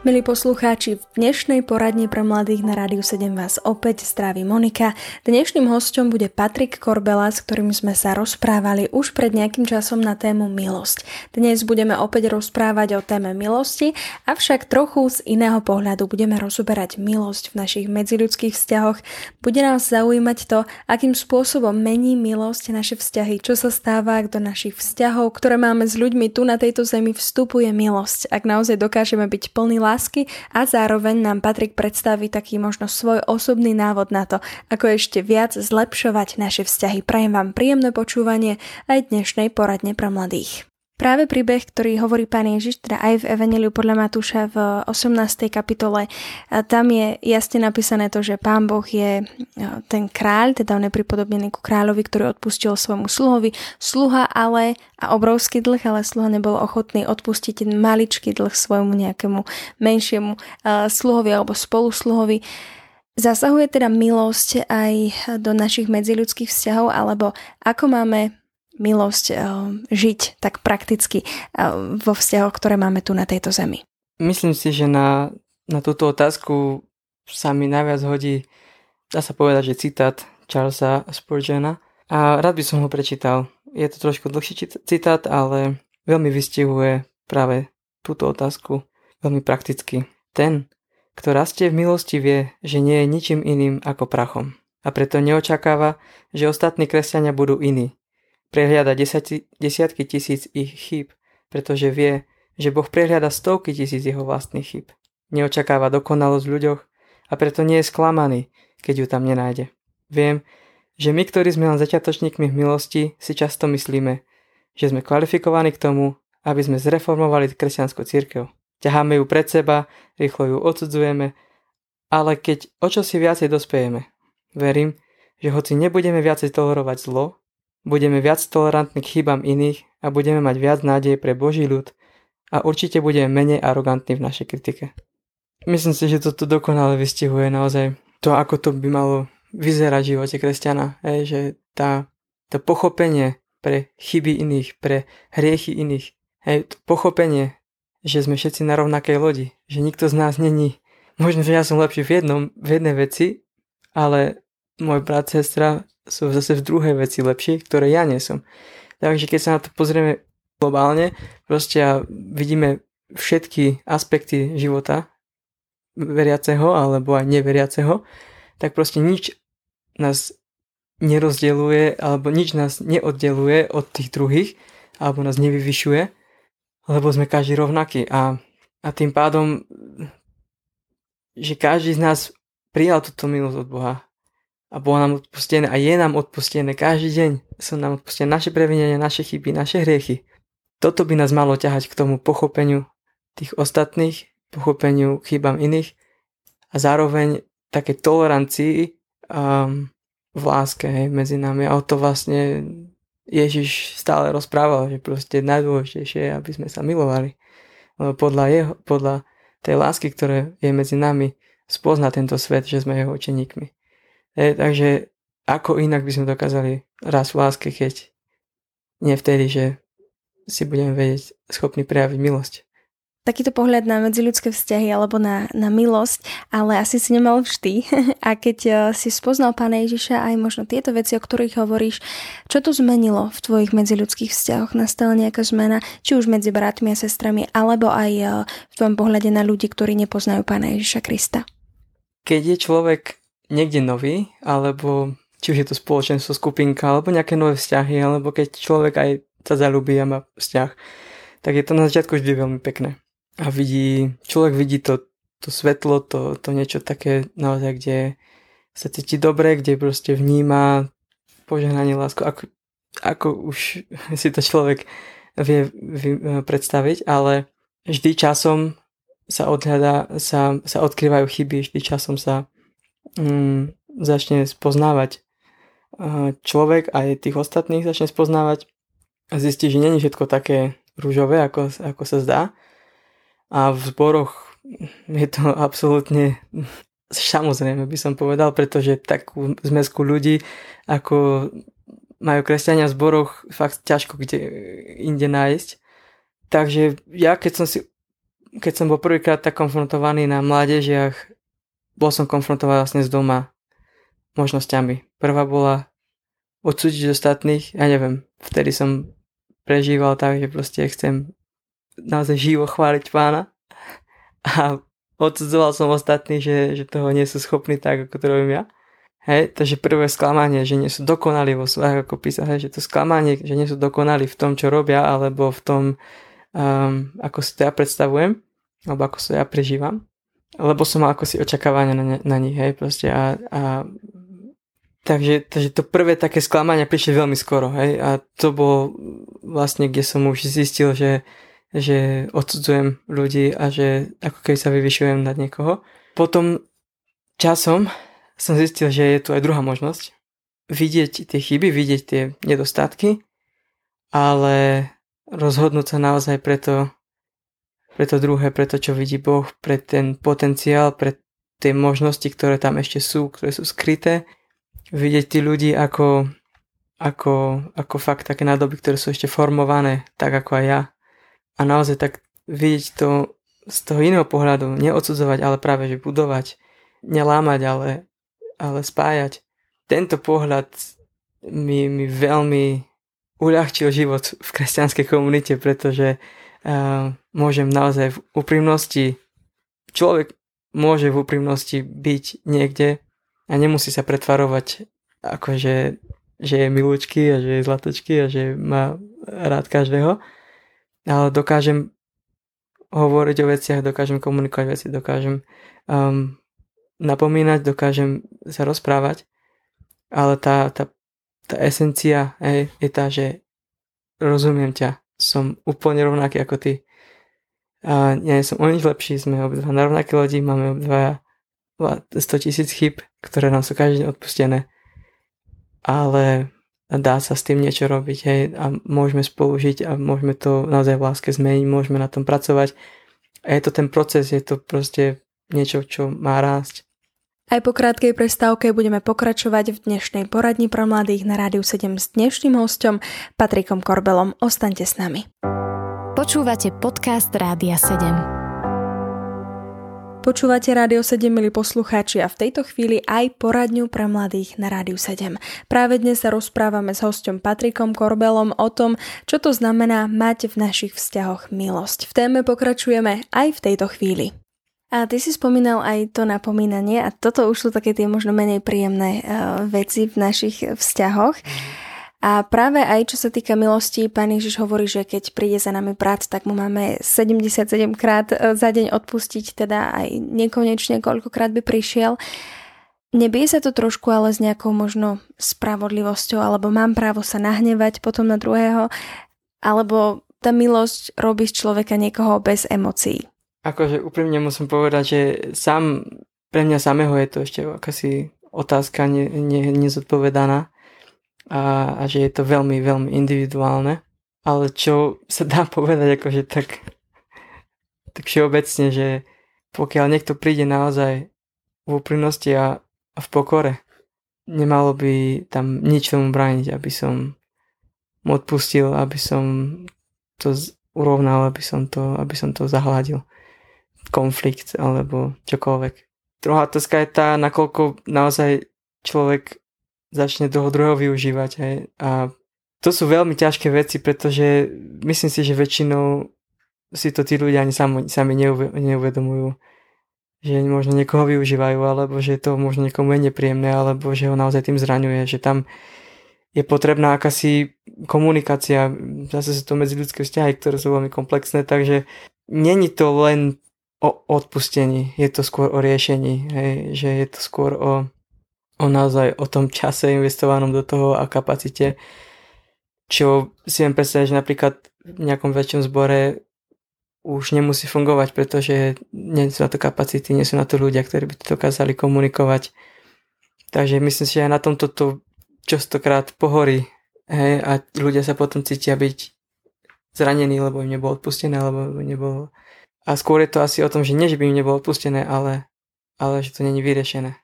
Milí poslucháči, v dnešnej poradni pre mladých na Rádiu 7 vás opäť zdraví Monika. Dnešným hostom bude Patrik Korbela, s ktorým sme sa rozprávali už pred nejakým časom na tému milosť. Dnes budeme opäť rozprávať o téme milosti, avšak trochu z iného pohľadu budeme rozoberať milosť v našich medziľudských vzťahoch. Bude nás zaujímať to, akým spôsobom mení milosť naše vzťahy, čo sa stáva, ak do našich vzťahov, ktoré máme s ľuďmi tu na tejto zemi, vstupuje milosť. Ak naozaj dokážeme byť plný lásky a zároveň nám Patrik predstaví taký možno svoj osobný návod na to, ako ešte viac zlepšovať naše vzťahy. Prajem vám príjemné počúvanie aj dnešnej poradne pre mladých. Práve príbeh, ktorý hovorí pán Ježiš, teda aj v Evangeliu podľa Matúša v 18. kapitole, tam je jasne napísané to, že pán Boh je ten kráľ, teda on je pripodobnený ku kráľovi, ktorý odpustil svojmu sluhovi. Sluha ale, a obrovský dlh, ale sluha nebol ochotný odpustiť ten maličký dlh svojmu nejakému menšiemu sluhovi alebo spolusluhovi. Zasahuje teda milosť aj do našich medziľudských vzťahov, alebo ako máme milosť eh, žiť tak prakticky eh, vo vzťahoch, ktoré máme tu na tejto zemi? Myslím si, že na, na túto otázku sa mi najviac hodí, dá sa povedať, že citát Charlesa Spurgeona a rád by som ho prečítal. Je to trošku dlhší citát, ale veľmi vystihuje práve túto otázku veľmi prakticky. Ten, kto rastie v milosti vie, že nie je ničím iným ako prachom. A preto neočakáva, že ostatní kresťania budú iní, prehliada desiatky, desiatky tisíc ich chýb, pretože vie, že Boh prehliada stovky tisíc jeho vlastných chýb. Neočakáva dokonalosť v ľuďoch a preto nie je sklamaný, keď ju tam nenájde. Viem, že my, ktorí sme len začiatočníkmi v milosti, si často myslíme, že sme kvalifikovaní k tomu, aby sme zreformovali kresťanskú církev. Ťaháme ju pred seba, rýchlo ju odsudzujeme, ale keď o čo si viacej dospejeme, verím, že hoci nebudeme viacej tolerovať zlo, Budeme viac tolerantní k chybám iných a budeme mať viac nádeje pre Boží ľud a určite budeme menej arogantní v našej kritike. Myslím si, že toto dokonale vystihuje naozaj to, ako to by malo vyzerať v živote kresťana. Hej, že tá, to pochopenie pre chyby iných, pre hriechy iných, hej, to pochopenie, že sme všetci na rovnakej lodi, že nikto z nás není, možno, že ja som lepší v, jednom, v jednej veci, ale môj brat, sestra sú zase v druhej veci lepšie, ktoré ja nie som. Takže keď sa na to pozrieme globálne, proste vidíme všetky aspekty života veriaceho alebo aj neveriaceho, tak proste nič nás nerozdeluje alebo nič nás neoddeluje od tých druhých alebo nás nevyvyšuje, lebo sme každý rovnaký a, a tým pádom, že každý z nás prijal túto milosť od Boha a bolo nám odpustené a je nám odpustené každý deň. Sú nám odpustené naše previnenia, naše chyby, naše hriechy. Toto by nás malo ťahať k tomu pochopeniu tých ostatných, pochopeniu chybám iných a zároveň také tolerancii um, v láske hej, medzi nami. A o to vlastne Ježiš stále rozprával, že proste najdôležitejšie je, aby sme sa milovali. Lebo podľa, jeho, podľa tej lásky, ktoré je medzi nami, spozna tento svet, že sme jeho učeníkmi. E, takže ako inak by sme dokázali raz v láske, keď nie vtedy, že si budeme vedieť schopný prejaviť milosť. Takýto pohľad na medziľudské vzťahy alebo na, na milosť, ale asi si nemal vždy. A keď e, si spoznal Pána Ježiša aj možno tieto veci, o ktorých hovoríš, čo to zmenilo v tvojich medziľudských vzťahoch? Nastala nejaká zmena, či už medzi bratmi a sestrami, alebo aj e, v tvojom pohľade na ľudí, ktorí nepoznajú Pána Ježiša Krista? Keď je človek niekde nový, alebo či už je to spoločenstvo, skupinka, alebo nejaké nové vzťahy, alebo keď človek aj sa zalúbi a má vzťah, tak je to na začiatku vždy veľmi pekné. A vidí, človek vidí to, to svetlo, to, to niečo také naozaj, kde sa cíti dobre, kde proste vníma požehnanie lásku, ako, ako už si to človek vie, vie predstaviť, ale vždy časom sa odhľada, sa, sa odkrývajú chyby, vždy časom sa mm, začne spoznávať človek aj tých ostatných začne spoznávať a zistí, že není všetko také rúžové, ako, ako sa zdá. A v zboroch je to absolútne samozrejme by som povedal, pretože takú zmesku ľudí, ako majú kresťania v zboroch, fakt ťažko kde inde nájsť. Takže ja keď som si keď som bol prvýkrát tak konfrontovaný na mládežiach, bol som konfrontovaný vlastne s doma možnosťami. Prvá bola odsúdiť ostatných, ja neviem, vtedy som prežíval tak, že proste chcem naozaj živo chváliť pána a odsudzoval som ostatných, že, že toho nie sú schopní tak, ako to robím ja. Hej, takže prvé sklamanie, že nie sú dokonali vo svojich, ako písa, hej, že to sklamanie, že nie sú dokonali v tom, čo robia, alebo v tom, um, ako si to ja predstavujem, alebo ako sa ja prežívam. Lebo som mal ako si očakávania na, na nich, hej, proste a, a takže, takže to prvé také sklamanie prišli veľmi skoro, hej, a to bolo vlastne, kde som už zistil, že že odsudzujem ľudí a že ako keby sa vyvyšujem nad niekoho. Potom časom som zistil, že je tu aj druhá možnosť. Vidieť tie chyby, vidieť tie nedostatky, ale rozhodnúť sa naozaj preto, pre to druhé, pre to, čo vidí Boh, pre ten potenciál, pre tie možnosti, ktoré tam ešte sú, ktoré sú skryté. Vidieť tí ľudí ako, ako, ako fakt také nádoby, ktoré sú ešte formované, tak ako aj ja a naozaj tak vidieť to z toho iného pohľadu, neodsudzovať, ale práve že budovať, nelámať, ale, ale spájať. Tento pohľad mi, mi veľmi uľahčil život v kresťanskej komunite, pretože môžem naozaj v úprimnosti, človek môže v úprimnosti byť niekde a nemusí sa pretvarovať akože že je milúčky a že je zlatočky a že má rád každého, ale dokážem hovoriť o veciach, dokážem komunikovať veci, dokážem um, napomínať, dokážem sa rozprávať, ale tá, tá, tá esencia hej, je tá, že rozumiem ťa, som úplne rovnaký ako ty. A nie som o nič lepší, sme obidva na rovnaké lodi, máme obidva 100 tisíc chyb, ktoré nám sú každý odpustené. Ale dá sa s tým niečo robiť, hej, a môžeme spolu žiť a môžeme to naozaj v láske zmeniť, môžeme na tom pracovať. A je to ten proces, je to proste niečo, čo má rásť. Aj po krátkej prestávke budeme pokračovať v dnešnej poradni pro mladých na Rádiu 7 s dnešným hostom Patrikom Korbelom. Ostaňte s nami. Počúvate podcast Rádia 7. Počúvate Rádio 7, milí poslucháči, a v tejto chvíli aj poradňu pre mladých na Rádiu 7. Práve dnes sa rozprávame s hostom Patrikom Korbelom o tom, čo to znamená mať v našich vzťahoch milosť. V téme pokračujeme aj v tejto chvíli. A ty si spomínal aj to napomínanie a toto už sú také tie možno menej príjemné uh, veci v našich vzťahoch. Mm. A práve aj čo sa týka milosti, pán Ježiš hovorí, že keď príde za nami prác, tak mu máme 77 krát e, za deň odpustiť, teda aj nekonečne koľkokrát by prišiel. Nebije sa to trošku ale s nejakou možno spravodlivosťou, alebo mám právo sa nahnevať potom na druhého, alebo tá milosť robí z človeka niekoho bez emócií. Akože úprimne musím povedať, že sám, pre mňa samého je to ešte akási otázka ne, ne, nezodpovedaná a, a že je to veľmi, veľmi individuálne. Ale čo sa dá povedať akože tak, tak všeobecne, že pokiaľ niekto príde naozaj v úprimnosti a, a v pokore, nemalo by tam nič tomu brániť, aby som mu odpustil, aby som to urovnal, aby som to, aby som to zahladil. Konflikt alebo čokoľvek. Druhá otázka je tá, nakoľko naozaj človek začne toho druhého využívať. Hej. A to sú veľmi ťažké veci, pretože myslím si, že väčšinou si to tí ľudia ani sami, sami neuvedomujú. Že možno niekoho využívajú, alebo že to možno niekomu je nepríjemné, alebo že ho naozaj tým zraňuje, že tam je potrebná akási komunikácia, zase sú to medziludské vzťahy, ktoré sú veľmi komplexné, takže není to len o odpustení, je to skôr o riešení, hej, že je to skôr o o naozaj o tom čase investovanom do toho a kapacite, čo si viem predstaviť, že napríklad v nejakom väčšom zbore už nemusí fungovať, pretože nie sú na to kapacity, nie sú na to ľudia, ktorí by to dokázali komunikovať. Takže myslím si, že aj na tomto to častokrát pohorí hej, a ľudia sa potom cítia byť zranení, lebo im nebolo odpustené, alebo nebolo A skôr je to asi o tom, že nie, že by mi nebolo odpustené, ale, ale že to není vyriešené.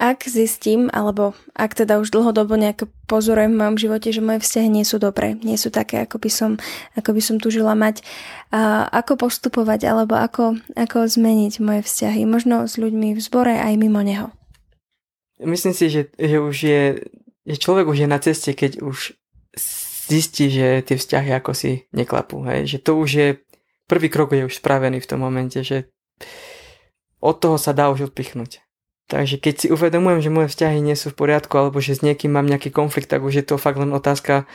Ak zistím, alebo ak teda už dlhodobo nejak pozorujem v mojom živote, že moje vzťahy nie sú dobré, nie sú také, ako by som, ako by som tužila mať, a ako postupovať, alebo ako, ako zmeniť moje vzťahy, možno s ľuďmi v zbore aj mimo neho. Myslím si, že, že už je, že človek už je na ceste, keď už zistí, že tie vzťahy ako si neklapú. Hej? Že to už je, prvý krok je už spravený v tom momente, že od toho sa dá už odpichnúť. Takže keď si uvedomujem, že moje vzťahy nie sú v poriadku alebo že s niekým mám nejaký konflikt, tak už je to fakt len otázka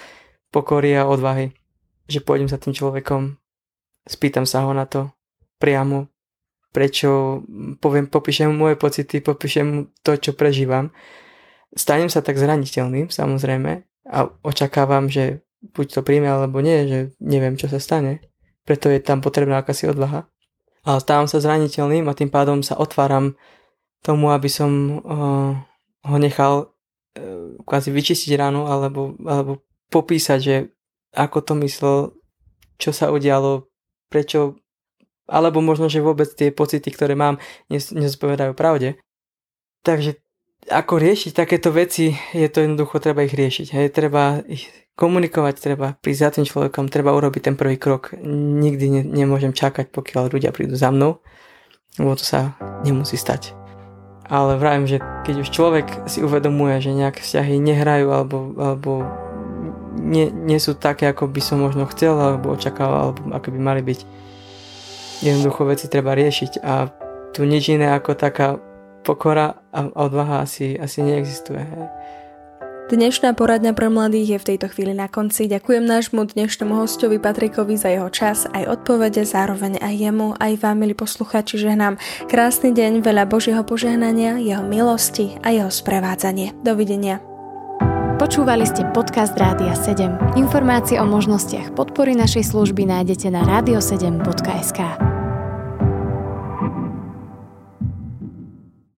pokory a odvahy. Že pôjdem za tým človekom, spýtam sa ho na to priamo, prečo poviem, popíšem moje pocity, popíšem to, čo prežívam. Stanem sa tak zraniteľným, samozrejme, a očakávam, že buď to príjme alebo nie, že neviem, čo sa stane. Preto je tam potrebná akási odvaha. Ale stávam sa zraniteľným a tým pádom sa otváram tomu, aby som uh, ho nechal uh, kvázi vyčistiť ráno alebo, alebo popísať, že ako to myslel, čo sa udialo, prečo, alebo možno, že vôbec tie pocity, ktoré mám, nezpovedajú pravde. Takže ako riešiť takéto veci, je to jednoducho, treba ich riešiť. Hej, treba ich komunikovať, treba prísť za tým človekom, treba urobiť ten prvý krok. Nikdy ne, nemôžem čakať, pokiaľ ľudia prídu za mnou, lebo to sa nemusí stať ale vravím, že keď už človek si uvedomuje, že nejaké vzťahy nehrajú alebo, alebo nie, nie sú také, ako by som možno chcel alebo očakával, alebo ako by mali byť. Jednoducho veci treba riešiť a tu nič iné ako taká pokora a odvaha asi, asi neexistuje. Hej. Dnešná poradňa pre mladých je v tejto chvíli na konci. Ďakujem nášmu dnešnému hostovi Patrikovi za jeho čas, aj odpovede, zároveň aj jemu, aj vám, milí posluchači, žehnám krásny deň, veľa Božieho požehnania, jeho milosti a jeho sprevádzanie. Dovidenia. Počúvali ste podcast Rádia 7. Informácie o možnostiach podpory našej služby nájdete na radio7.sk.